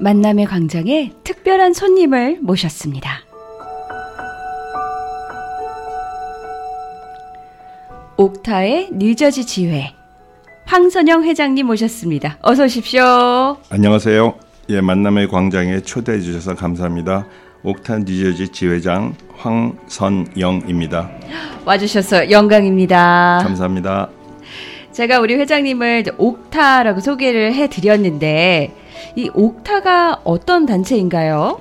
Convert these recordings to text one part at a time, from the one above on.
만남의 광장에 특별한 손님을 모셨습니다. 옥타의 뉴저지 지회 황선영 회장님 모셨습니다. 어서 오십시오. 안녕하세요. 예, 만남의 광장에 초대해 주셔서 감사합니다. 옥타 뉴저지 지회장 황선영입니다. 와주셔서 영광입니다. 감사합니다. 제가 우리 회장님을 옥타라고 소개를 해드렸는데 이 옥타가 어떤 단체인가요?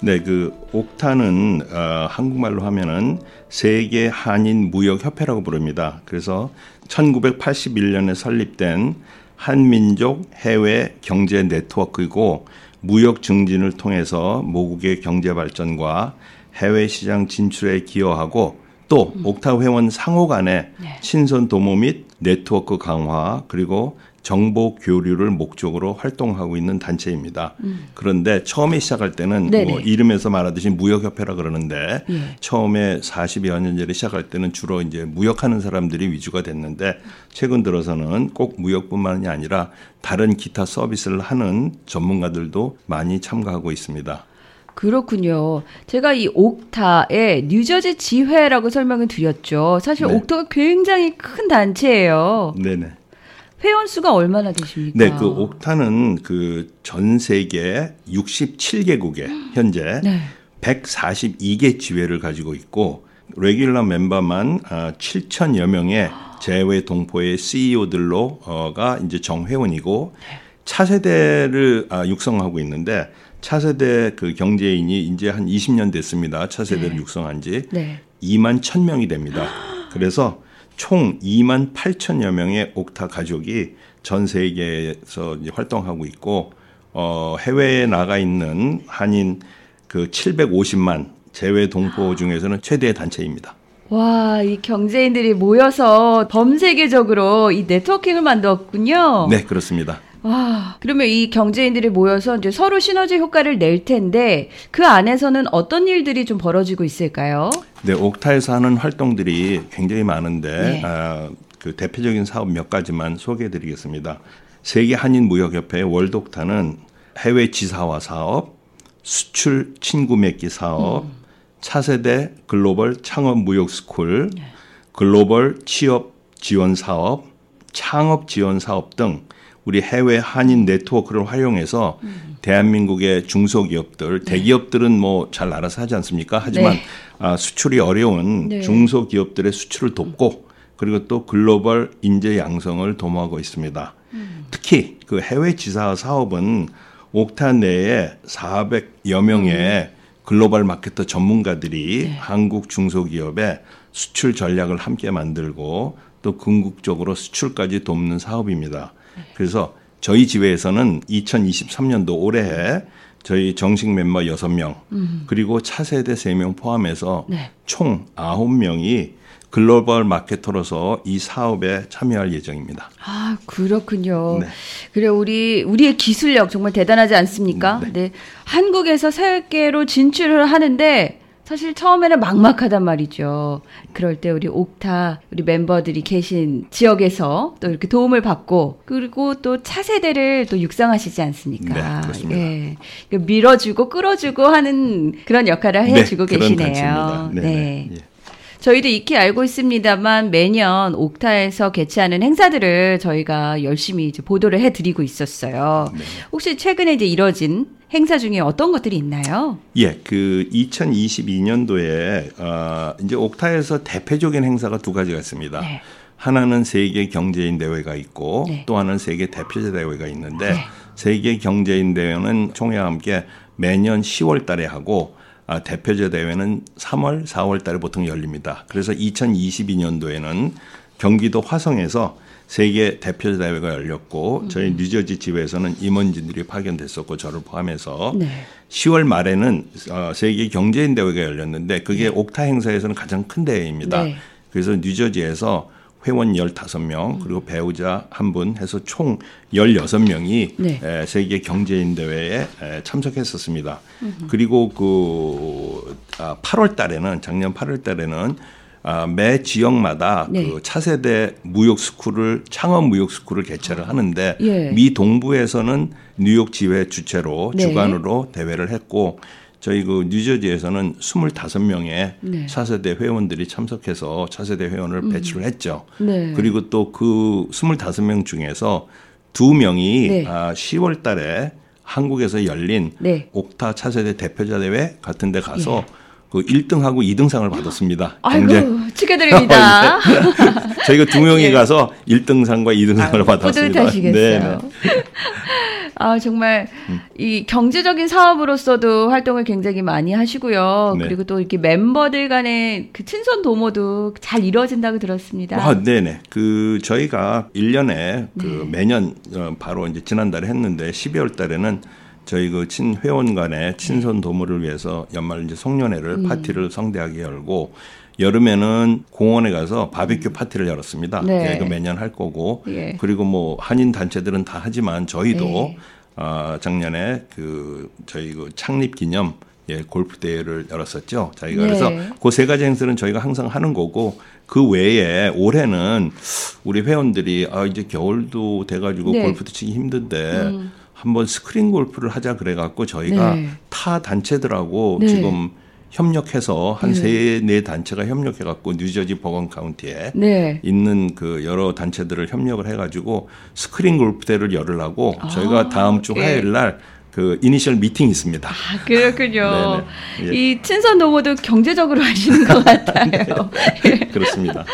네, 그 옥타는 어, 한국말로 하면은 세계 한인 무역 협회라고 부릅니다. 그래서 1981년에 설립된 한민족 해외 경제 네트워크이고 무역 증진을 통해서 모국의 경제 발전과 해외 시장 진출에 기여하고 또 음. 옥타 회원 상호 간의 네. 친선 도모 및 네트워크 강화 그리고 정보 교류를 목적으로 활동하고 있는 단체입니다. 음. 그런데 처음에 시작할 때는 뭐 이름에서 말하듯이 무역협회라 그러는데 예. 처음에 40여 년 전에 시작할 때는 주로 이제 무역하는 사람들이 위주가 됐는데 최근 들어서는 꼭 무역뿐만이 아니라 다른 기타 서비스를 하는 전문가들도 많이 참가하고 있습니다. 그렇군요. 제가 이 옥타의 뉴저지 지회라고 설명을 드렸죠. 사실 네. 옥타가 굉장히 큰 단체예요. 네네. 회원 수가 얼마나 되십니까? 네, 그 옥타는 그 전 세계 67개국에 현재 네. 142개 지회를 가지고 있고 레귤러 멤버만 7천여 아, 명의 제외 동포의 CEO들로가 이제 정회원이고 네. 차세대를 아, 육성하고 있는데 차세대 그 경제인이 이제 한 20년 됐습니다. 차세대를 네. 육성한 지 네. 2만 1000명이 됩니다. 그래서 총 2만 8천여 명의 옥타 가족이 전 세계에서 활동하고 있고 어, 해외에 나가 있는 한인 그 750만 재외 동포 중에서는 최대 단체입니다. 와, 이 경제인들이 모여서 범세계적으로 이 네트워킹을 만들었군요. 네, 그렇습니다. 와, 그러면 이 경제인들이 모여서 이제 서로 시너지 효과를 낼 텐데 그 안에서는 어떤 일들이 좀 벌어지고 있을까요? 네, OKTA에서 하는 활동들이 굉장히 많은데 네. 아, 그 대표적인 사업 몇 가지만 소개해드리겠습니다. 세계 한인 무역협회 World OKTA는 해외 지사화 사업, 수출 친구 맺기 사업, 음. 차세대 글로벌 창업 무역 스쿨, 네. 글로벌 취업 지원 사업, 창업 지원 사업 등 우리 해외 한인 네트워크를 활용해서 음. 대한민국의 중소기업들, 네. 대기업들은 뭐 잘 알아서 하지 않습니까? 하지만 네. 아, 수출이 어려운 네. 중소기업들의 수출을 돕고 그리고 또 글로벌 인재 양성을 도모하고 있습니다. 음. 특히 그 해외 지사 사업은 옥타 내에 400여 명의 음. 글로벌 마케터 전문가들이 네. 한국 중소기업의 수출 전략을 함께 만들고 또 궁극적으로 수출까지 돕는 사업입니다. 그래서 저희 지회에서는 2023년도 올해 저희 정식 멤버 6명 음. 그리고 차세대 3명 포함해서 네. 총 9명이 글로벌 마케터로서 이 사업에 참여할 예정입니다. 아, 그렇군요. 네. 그래 우리 우리의 기술력 정말 대단하지 않습니까? 네. 네. 한국에서 세계로 진출을 하는데 사실 처음에는 막막하단 말이죠. 그럴 때 우리 옥타 우리 멤버들이 계신 지역에서 또 이렇게 도움을 받고 그리고 또 차세대를 또 육성하시지 않습니까? 네, 그렇습니다. 예. 밀어주고 끌어주고 하는 그런 역할을 네, 해주고 네, 계시네요. 네. 네. 예. 저희도 익히 알고 있습니다만 매년 옥타에서 개최하는 행사들을 저희가 열심히 이제 보도를 해드리고 있었어요. 네. 혹시 최근에 이제 이뤄진 행사 중에 어떤 것들이 있나요? 예, 그 2022년도에 어, 이제 옥타에서 대표적인 행사가 두 가지가 있습니다. 네. 하나는 세계 경제인 대회가 있고 네. 또 하나는 세계 대표자 대회가 있는데 네. 세계 경제인 대회는 총회와 함께 매년 10월 달에 하고 아, 대표자 대회는 3월, 4월 달에 보통 열립니다. 그래서 2022년도에는 경기도 화성에서 세계 대표자 대회가 열렸고 음. 저희 뉴저지 지회에서는 임원진들이 파견됐었고 저를 포함해서 네. 10월 말에는 어, 세계 경제인 대회가 열렸는데 그게 네. 옥타 행사에서는 가장 큰 대회입니다. 네. 그래서 뉴저지에서 회원 15명 그리고 배우자 한 분 해서 총 16명이 네. 에, 세계 경제인 대회에 에, 참석했었습니다. 음흠. 그리고 그 아, 8월 달에는 작년 8월 달에는 아, 매 지역마다 네. 그 차세대 무역 스쿨을 창업 무역 스쿨을 개최를 하는데 예. 미 동부에서는 뉴욕 지회 주최로 네. 주관으로 대회를 했고 저희 그 뉴저지에서는 25명의 네. 차세대 회원들이 참석해서 차세대 회원을 배출을 했죠. 네. 그리고 또 그 25명 중에서 두 명이 네. 아, 10월 달에 한국에서 열린 네. 옥타 차세대 대표자 대회 같은 데 가서 그 1등하고 2등상을 받았습니다. 아이고 축하드립니다. 저희가 두 명이 예. 가서 1등상과 2등상을 받았습니다. 뿌듯하시겠어요. 네, 네. 아 정말 이 경제적인 사업으로서도 활동을 굉장히 많이 하시고요. 네. 그리고 또 이렇게 멤버들 간의 그 친선 도모도 잘 이루어진다고 들었습니다. 아, 네 네. 그 저희가 1년에 그 네. 매년 어, 바로 이제 지난달에 했는데 12월 달에는 저희 그 친회원 간의 친선 도모를 위해서 연말 이제 송년회를 음. 파티를 성대하게 열고 여름에는 공원에 가서 바비큐 파티를 열었습니다. 네. 예, 그 매년 할 거고 예. 그리고 뭐 한인 단체들은 다 하지만 저희도 네. 아, 작년에 그 저희 그 창립 기념 예, 골프 대회를 열었었죠. 저희가 네. 그래서 그 세 가지 행사는 저희가 항상 하는 거고 그 외에 올해는 우리 회원들이 아 이제 겨울도 돼가지고 네. 음. 골프도 치기 힘든데 한번 스크린 골프를 하자 그래갖고 저희가 네. 타 단체들하고 네. 지금 협력해서 한 네. 세네 단체가 협력해갖고 뉴저지 버건 카운티에 네. 있는 그 여러 단체들을 협력을 해가지고 스크린 골프대회를 열으려고 아, 저희가 다음 주 예. 화요일 날 그 initial meeting이 있습니다. 아, 그렇군요. 예. 이 친선 도모도 경제적으로 하시는 것 같아요. 그렇습니다.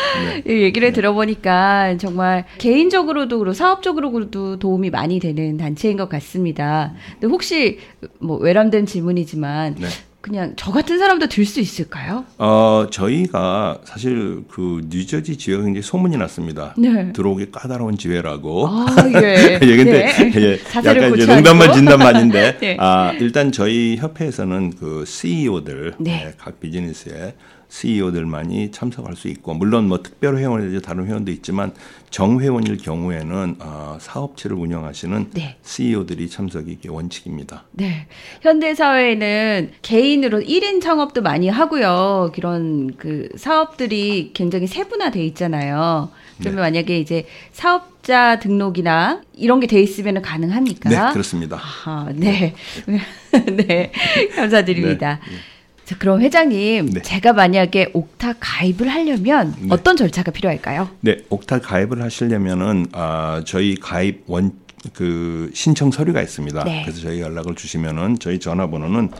네. 이 얘기를 들어보니까 정말 개인적으로도 그렇고 사업적으로도 도움이 많이 되는 단체인 것 같습니다. 근데 혹시 뭐 외람된 질문이지만 네. 그냥 저 같은 사람도 들 수 있을까요? 어, 저희가 사실 그 뉴저지 지회가 굉장히 소문이 났습니다. 네. 들어오기 까다로운 지회라고. 아, 예. 예, 근데 네. 예, 약간 이제 고쳐야죠. 농담만 진담만인데, 네. 아 일단 저희 협회에서는 그 CEO들, 네. 각 비즈니스의 CEO들만이 참석할 수 있고, 물론 뭐 특별 회원이나 다른 회원도 있지만 정회원일 경우에는 아, 사업체를 운영하시는 네. CEO들이 참석이 이게 원칙입니다. 네. 현대 사회에는 개인으로 1인 창업도 많이 하고요. 그런 그 사업들이 굉장히 세분화돼 있잖아요. 그러면 네. 만약에 이제 사업자 등록이나 이런 게 돼 있으면 가능합니까? 네, 그렇습니다. 아, 네. 네. 감사드립니다. 네. 자, 그럼 회장님, 네. 제가 만약에 옥타 가입을 하려면 네. 어떤 절차가 필요할까요? 네, 옥탈 가입을 하시려면은 아, 저희 가입 원 그 신청 서류가 있습니다. 네. 그래서 저희 연락을 주시면은 저희 전화번호는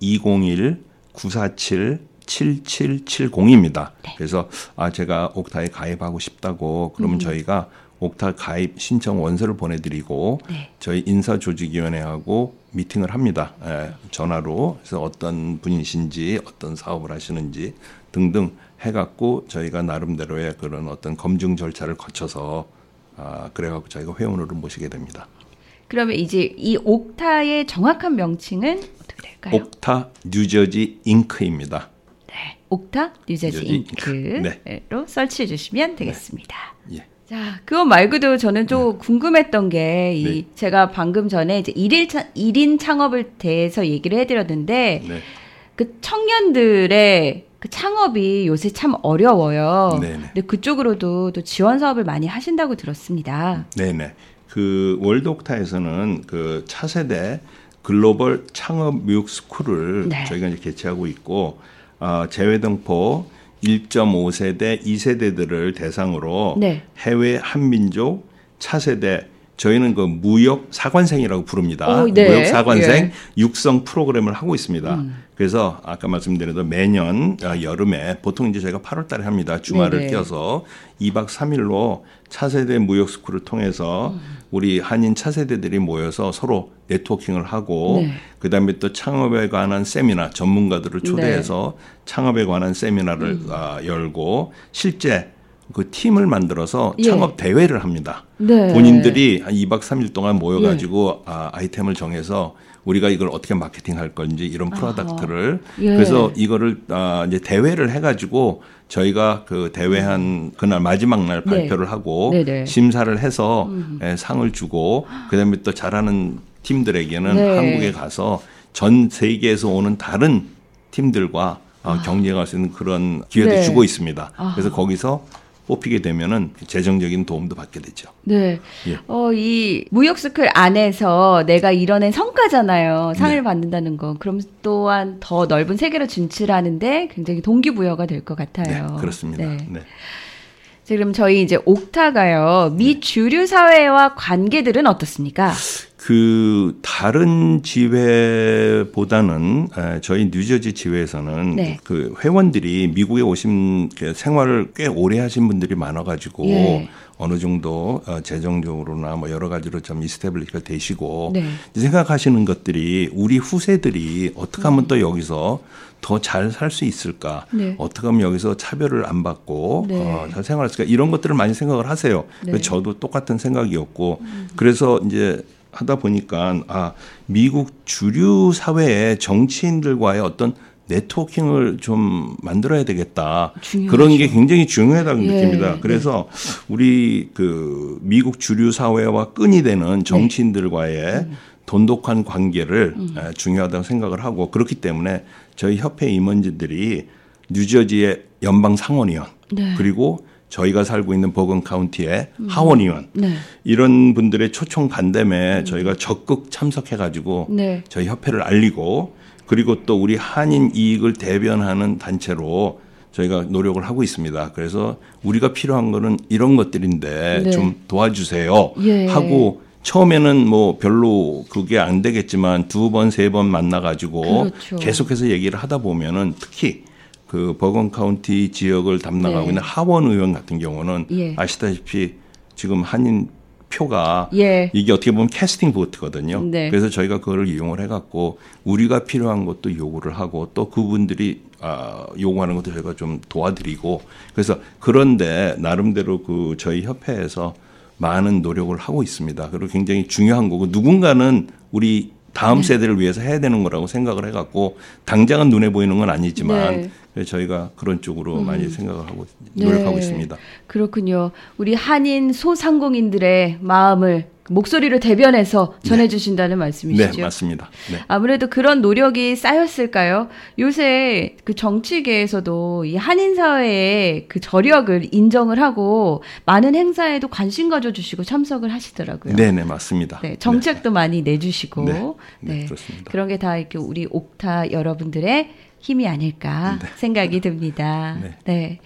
201 947 7770입니다. 네. 그래서 아 제가 옥타에 가입하고 싶다고 그러면 음. 저희가 옥타 가입 신청 원서를 보내드리고 네. 저희 인사조직위원회하고 미팅을 합니다. 예, 전화로 그래서 어떤 분이신지 어떤 사업을 하시는지 등등 해갖고 저희가 나름대로의 그런 어떤 검증 절차를 거쳐서 아 그래갖고 저희가 회원으로 모시게 됩니다. 그러면 이제 이 옥타의 정확한 명칭은 어떻게 될까요? 옥타 뉴저지 잉크입니다. 네. 옥타 뉴저지 뉴저지 잉크로 네. 설치해 주시면 되겠습니다. 예. 자, 그거 말고도 저는 좀 궁금했던 게, 이, 네. 제가 방금 전에 이제 일일 창, 1인 창업을 대해서 얘기를 해드렸는데, 네. 그 청년들의 그 창업이 요새 참 어려워요. 네네. 근데 그쪽으로도 또 지원 사업을 많이 하신다고 들었습니다. 네네. 그 월드옥타에서는 그 차세대 글로벌 창업 교육 스쿨을 네. 저희가 이제 개최하고 있고 아, 재외동포 1.5세대, 2세대들을 대상으로 네. 해외 한민족 차세대 저희는 그 무역 사관생이라고 부릅니다. 오, 네. 무역 사관생 예. 음. 육성 프로그램을 하고 있습니다. 그래서 아까 말씀드린 대로 매년 아, 여름에 보통 이제 저희가 8월 달에 합니다. 주말을 네네. 껴서 2박 3일로 차세대 무역 스쿨을 통해서 음. 우리 한인 차세대들이 모여서 서로 네트워킹을 하고 네. 그다음에 또 창업에 관한 세미나 전문가들을 초대해서 네. 창업에 관한 세미나를 음. 아, 열고 실제 그 팀을 만들어서 예. 창업 대회를 합니다. 네. 본인들이 한 2박 3일 동안 모여 가지고 아, 아이템을 정해서 우리가 이걸 어떻게 마케팅할 건지 이런 product를 예. 그래서 이거를 아, 이제 대회를 해가지고 저희가 그 대회한 그날 마지막 날 네. 발표를 하고 네네. 음. 심사를 해서 예, 상을 주고 그다음에 또 잘하는 팀들에게는 네. 한국에 가서 전 세계에서 오는 다른 팀들과 아. 경쟁할 수 있는 그런 기회도 네. 주고 있습니다. 아. 그래서 거기서 뽑히게 되면은 재정적인 도움도 받게 되죠. 네. 예. 어, 이 무역 스쿨 안에서 내가 이뤄낸 성과잖아요. 상을 네. 받는다는 거. 그럼 또한 더 넓은 세계로 진출하는데 굉장히 동기부여가 될 것 같아요. 네, 그렇습니다. 네. 네. 그럼 저희 이제 OKTA가요. 미 네. 주류 사회와 관계들은 어떻습니까? 그 다른 지회보다는 저희 뉴저지 지회에서는 네. 그 회원들이 미국에 오신 그 생활을 꽤 오래 하신 분들이 많아가지고 예. 어느 정도 어, 재정적으로나 뭐 여러 가지로 좀 이스테블리시가 되시고 네. 생각하시는 것들이 우리 후세들이 어떻게 하면 음. 또 여기서 더 잘 살 수 있을까? 네. 어떻게 하면 여기서 차별을 안 받고 네. 어, 잘 생활할 수 있을까? 이런 것들을 많이 생각을 하세요. 네. 저도 똑같은 생각이었고 음. 그래서 이제 하다 보니까 아 미국 주류 사회의 정치인들과의 어떤 네트워킹을 좀 만들어야 되겠다. 중요하죠. 그런 게 굉장히 중요하다고 예, 느낍니다. 그래서 네. 우리 그 미국 주류 사회와 끈이 되는 정치인들과의 네. 음. 돈독한 관계를 음. 중요하다고 생각을 하고 그렇기 때문에 저희 협회 임원진들이 뉴저지의 연방 상원의원 네. 그리고 저희가 살고 있는 버건 카운티의 음. 하원 의원 네. 이런 분들의 초청 음. 저희가 적극 참석해 가지고 네. 저희 협회를 알리고 그리고 또 우리 한인 이익을 대변하는 단체로 저희가 노력을 하고 있습니다. 그래서 우리가 필요한 거는 이런 것들인데 네. 좀 도와주세요 예. 하고 처음에는 뭐 별로 그게 안 되겠지만 두 번, 세 번 만나가지고 그렇죠. 계속해서 얘기를 하다 보면은 특히 그 버건 카운티 지역을 담당하고 네. 있는 하원 의원 같은 경우는 예. 아시다시피 지금 한인 표가 예. 이게 어떻게 보면 캐스팅 보트거든요. 네. 그래서 저희가 그거를 이용을 해갖고 우리가 필요한 것도 요구를 하고 또 그분들이 아, 요구하는 것도 저희가 좀 도와드리고 그래서 그런데 나름대로 그 저희 협회에서 많은 노력을 하고 있습니다. 그리고 굉장히 중요한 거고 누군가는 우리 다음 네. 세대를 위해서 해야 되는 거라고 생각을 해갖고 당장은 눈에 보이는 건 아니지만 네. 그래서 저희가 그런 쪽으로 음. 많이 생각을 하고 노력하고 네. 있습니다. 그렇군요. 우리 한인 소상공인들의 마음을 목소리를 대변해서 네. 전해주신다는 네. 말씀이시죠? 네, 맞습니다. 네. 아무래도 그런 노력이 쌓였을까요? 요새 그 정치계에서도 이 한인 사회의 그 저력을 인정을 하고 많은 행사에도 관심 가져주시고 참석을 하시더라고요. 네, 네, 맞습니다. 네, 정책도 네. 많이 내주시고, 네, 네, 그렇습니다. 그런 게 다 이렇게 우리 옥타 여러분들의 힘이 아닐까 네. 생각이 듭니다. 네. 네.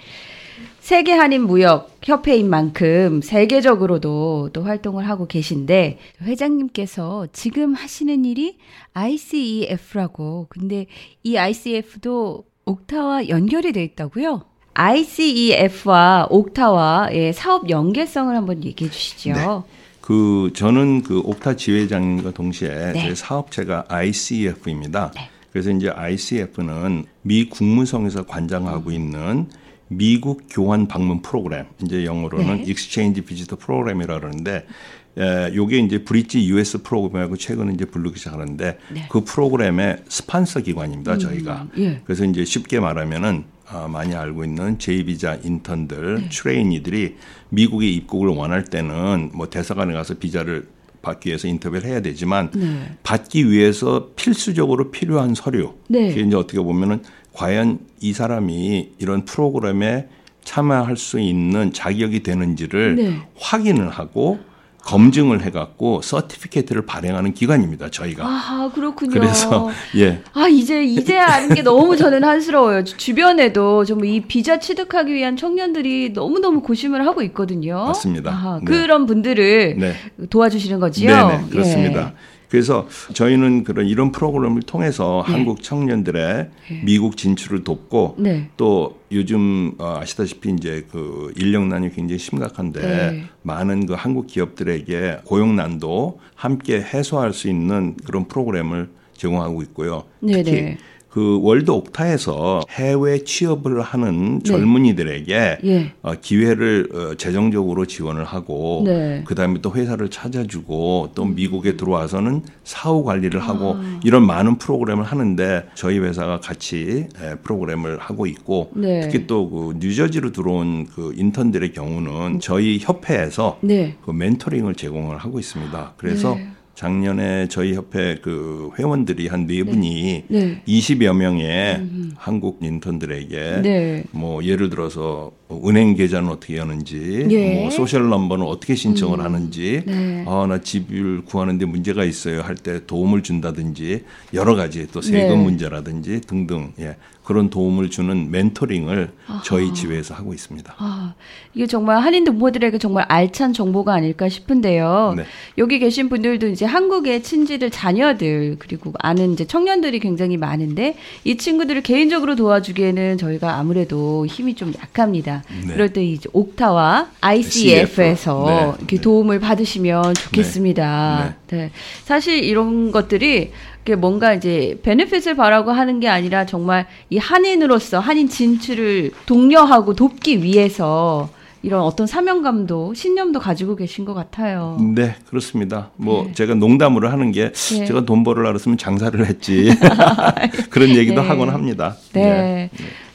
세계 한인 무역 협회인 만큼 세계적으로도 또 활동을 하고 계신데 회장님께서 지금 하시는 일이 ICEF라고 근데 이 ICF도 옥타와 연결이 돼 있다고요? ICEF와 옥타와의 사업 연계성을 한번 얘기해 주시죠. 네. 그 저는 그 옥타 지회장과 동시에 네. 제 사업체가 ICEF입니다. 네. 그래서 이제 ICF는 미 국무성에서 관장하고 있는 미국 교환 방문 프로그램, 이제 영어로는 네. Exchange Visitor 프로그램이라 그러는데 에, 요게 이제 브릿지 US 프로그램하고 최근에 이제 부르기 시작하는데 네. 그 프로그램의 스판서 기관입니다, 음, 저희가. 예. 그래서 이제 쉽게 말하면은 아, 많이 알고 있는 제이비자 인턴들, 네. 트레이니들이 미국에 입국을 원할 때는 뭐 대사관에 가서 비자를 받기 위해서 인터뷰를 해야 되지만 네. 받기 위해서 필수적으로 필요한 서류. 네. 그게 이제 어떻게 보면은 과연 이 사람이 이런 프로그램에 참여할 수 있는 자격이 되는지를 네. 확인을 하고 검증을 해갖고 서티피케이트를 발행하는 기관입니다. 저희가. 아 그렇군요. 그래서 예. 아 이제 이제 아는 게 너무 저는 한스러워요. 주변에도 정말 이 비자 취득하기 위한 청년들이 너무 너무 고심을 하고 있거든요. 맞습니다. 아, 네. 그런 분들을 네. 도와주시는 거지요. 네네 그렇습니다. 예. 그래서 저희는 그런 이런 프로그램을 통해서 네. 한국 청년들의 네. 미국 진출을 돕고 네. 또 요즘 어, 아시다시피 이제 그 인력난이 굉장히 심각한데 네. 많은 그 한국 기업들에게 고용난도 함께 해소할 수 있는 그런 프로그램을 제공하고 있고요. 특히 네네. 그 월드 옥타에서 해외 취업을 하는 네. 젊은이들에게 예. 어, 기회를 어, 재정적으로 지원을 하고 네. 그다음에 또 회사를 찾아주고 또 음. 미국에 들어와서는 사후 관리를 하고 아. 이런 많은 프로그램을 하는데 저희 회사가 같이 에, 프로그램을 하고 있고 네. 특히 또 그 뉴저지로 들어온 그 인턴들의 경우는 저희 협회에서 네. 그 멘토링을 제공을 하고 있습니다. 그래서 네. 작년에 저희 협회 그 회원들이 한 네 분이 네. 20여 명의 음흠. 한국 인턴들에게 네. 뭐 예를 들어서 은행 계좌는 어떻게 여는지, 예. 뭐 소셜 넘버는 어떻게 신청을 음. 하는지, 네. 아나 집을 구하는데 문제가 있어요 할 때 도움을 준다든지 여러 가지 또 세금 네. 문제라든지 등등 예 그런 도움을 주는 멘토링을 아하. 저희 지회에서 하고 있습니다. 아, 이게 정말 한인 동포들에게 정말 알찬 정보가 아닐까 싶은데요. 네. 여기 계신 분들도 이제 한국의 친지들 자녀들 그리고 아는 이제 청년들이 굉장히 많은데 이 친구들을 개인적으로 도와주기에는 저희가 아무래도 힘이 좀 약합니다. 네. 그럴 때 이제 옥타와 ICF에서 네. 이렇게 네. 도움을 받으시면 좋겠습니다. 네. 네. 사실 이런 것들이 뭔가 이제 베네핏을 바라고 하는 게 아니라 정말 이 한인으로서 한인 진출을 독려하고 돕기 위해서 이런 어떤 사명감도 신념도 가지고 계신 것 같아요. 네, 그렇습니다. 뭐 네. 제가 농담으로 하는 게 네. 제가 돈 벌을 알았으면 장사를 했지 그런 얘기도 네. 하곤 합니다. 네.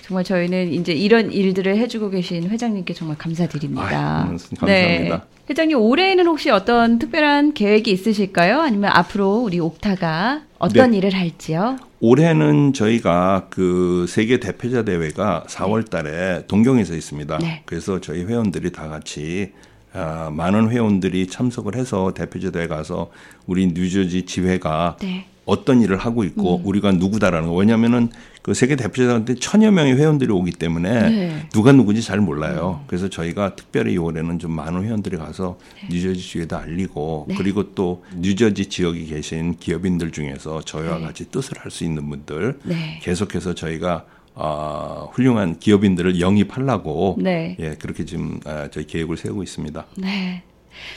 네. 정말 저희는 이제 이런 일들을 해주고 계신 회장님께 정말 감사드립니다. 아유, 감사합니다. 네. 회장님 올해에는 혹시 어떤 특별한 계획이 있으실까요? 아니면 앞으로 우리 옥타가 어떤 네. 일을 할지요? 올해는 저희가 그 세계 대표자 대회가 4월 달에 동경에서 있습니다. 네. 그래서 저희 회원들이 다 같이 아, 많은 회원들이 참석을 해서 대회 가서 우리 뉴저지 지회가 네. 어떤 일을 하고 있고 음. 우리가 누구다라는 거. 왜냐면은 그 세계 대표자한테 천여 명의 회원들이 오기 때문에 네. 누가 누군지 잘 몰라요. 음. 그래서 저희가 특별히 올해는 좀 많은 회원들이 가서 네. 뉴저지 지역에도 알리고 네. 그리고 또 뉴저지 지역에 계신 기업인들 중에서 저희와 네. 같이 뜻을 할 수 있는 분들 네. 계속해서 저희가 어, 훌륭한 기업인들을 영입하려고 네. 예 그렇게 지금 아, 저희 계획을 세우고 있습니다. 네.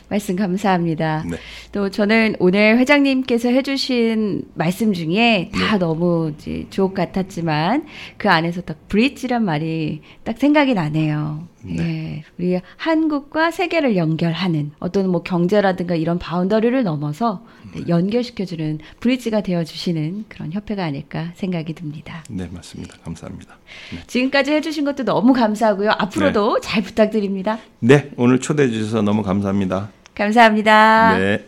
말씀 감사합니다. 네. 또 저는 오늘 회장님께서 해주신 말씀 중에 다 네. 너무 이제 주옥 같았지만 그 안에서 딱 브릿지란 말이 딱 생각이 나네요. 네. 예, 우리 한국과 세계를 연결하는 어떤 뭐 경제라든가 이런 바운더리를 넘어서 네. 연결시켜주는 브릿지가 되어주시는 그런 협회가 아닐까 생각이 듭니다. 네, 맞습니다. 감사합니다. 네. 지금까지 해주신 것도 너무 감사하고요. 앞으로도 네. 잘 부탁드립니다. 네, 오늘 초대해 주셔서 너무 감사합니다. 감사합니다. 네.